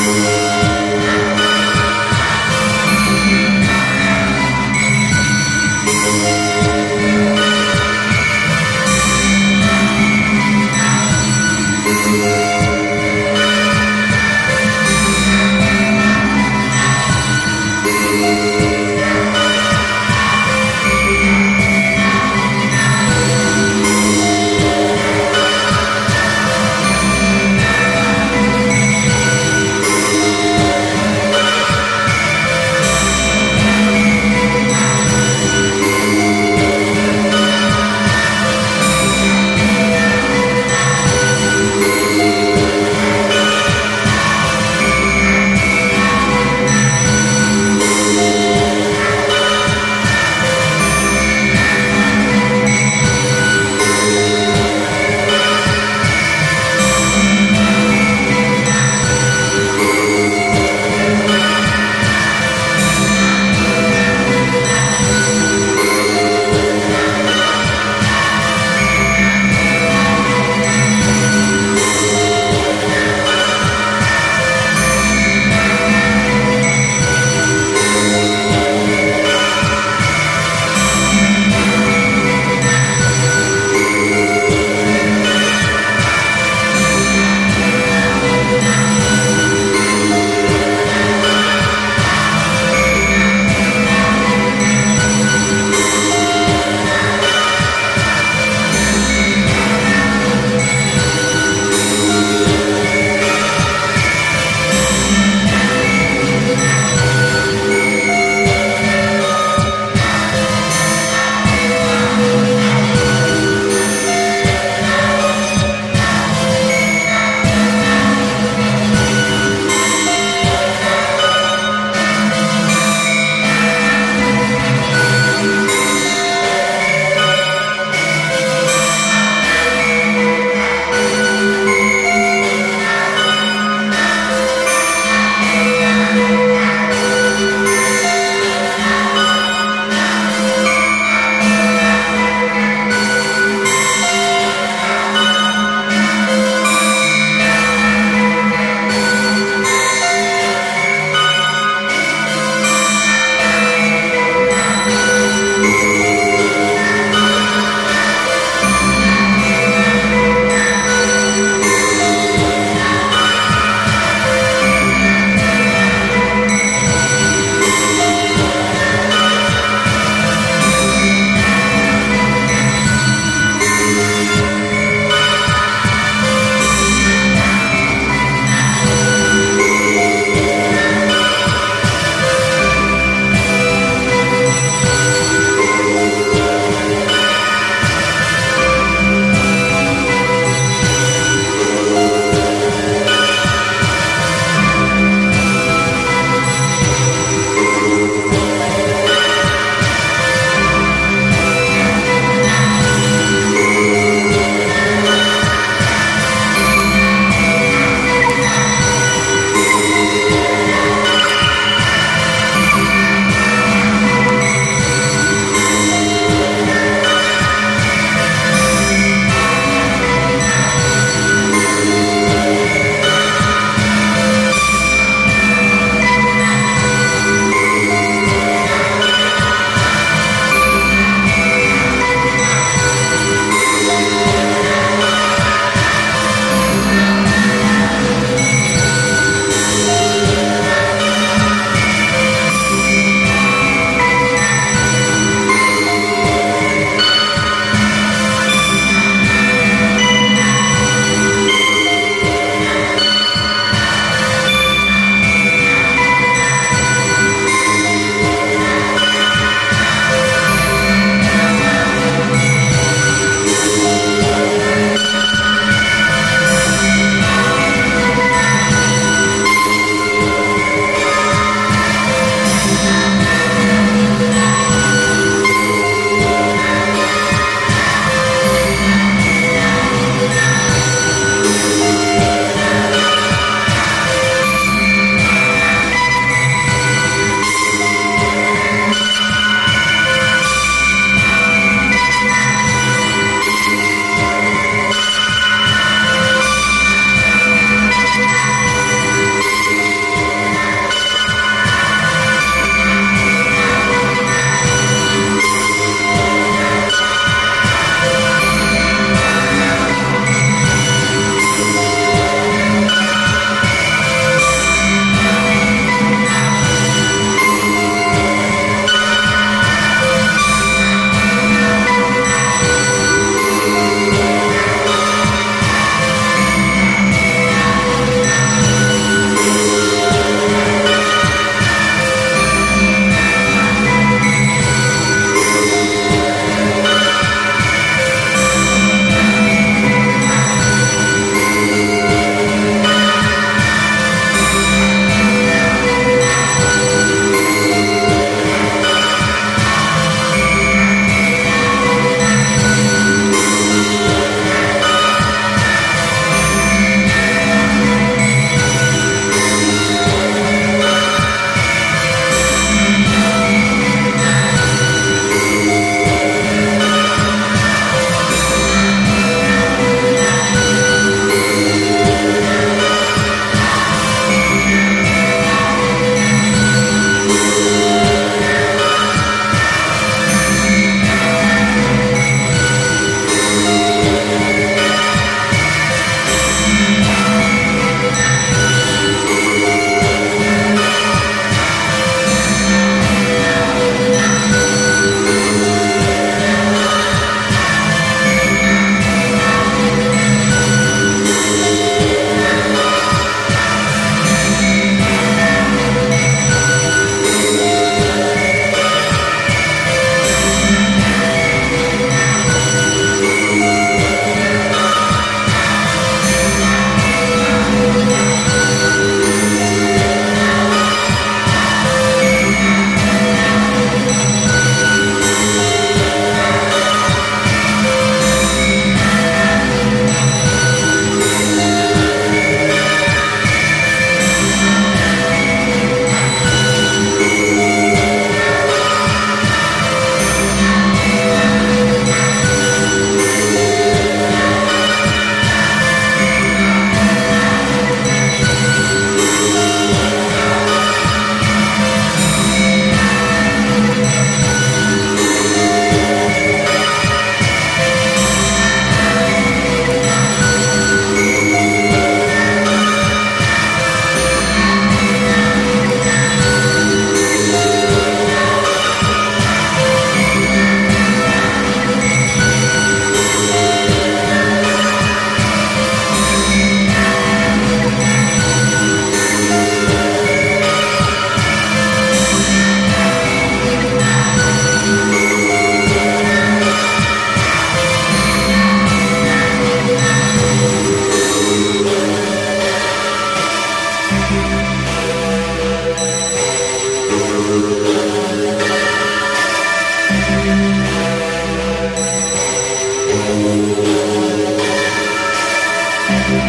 Música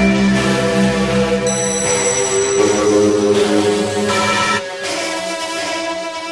Música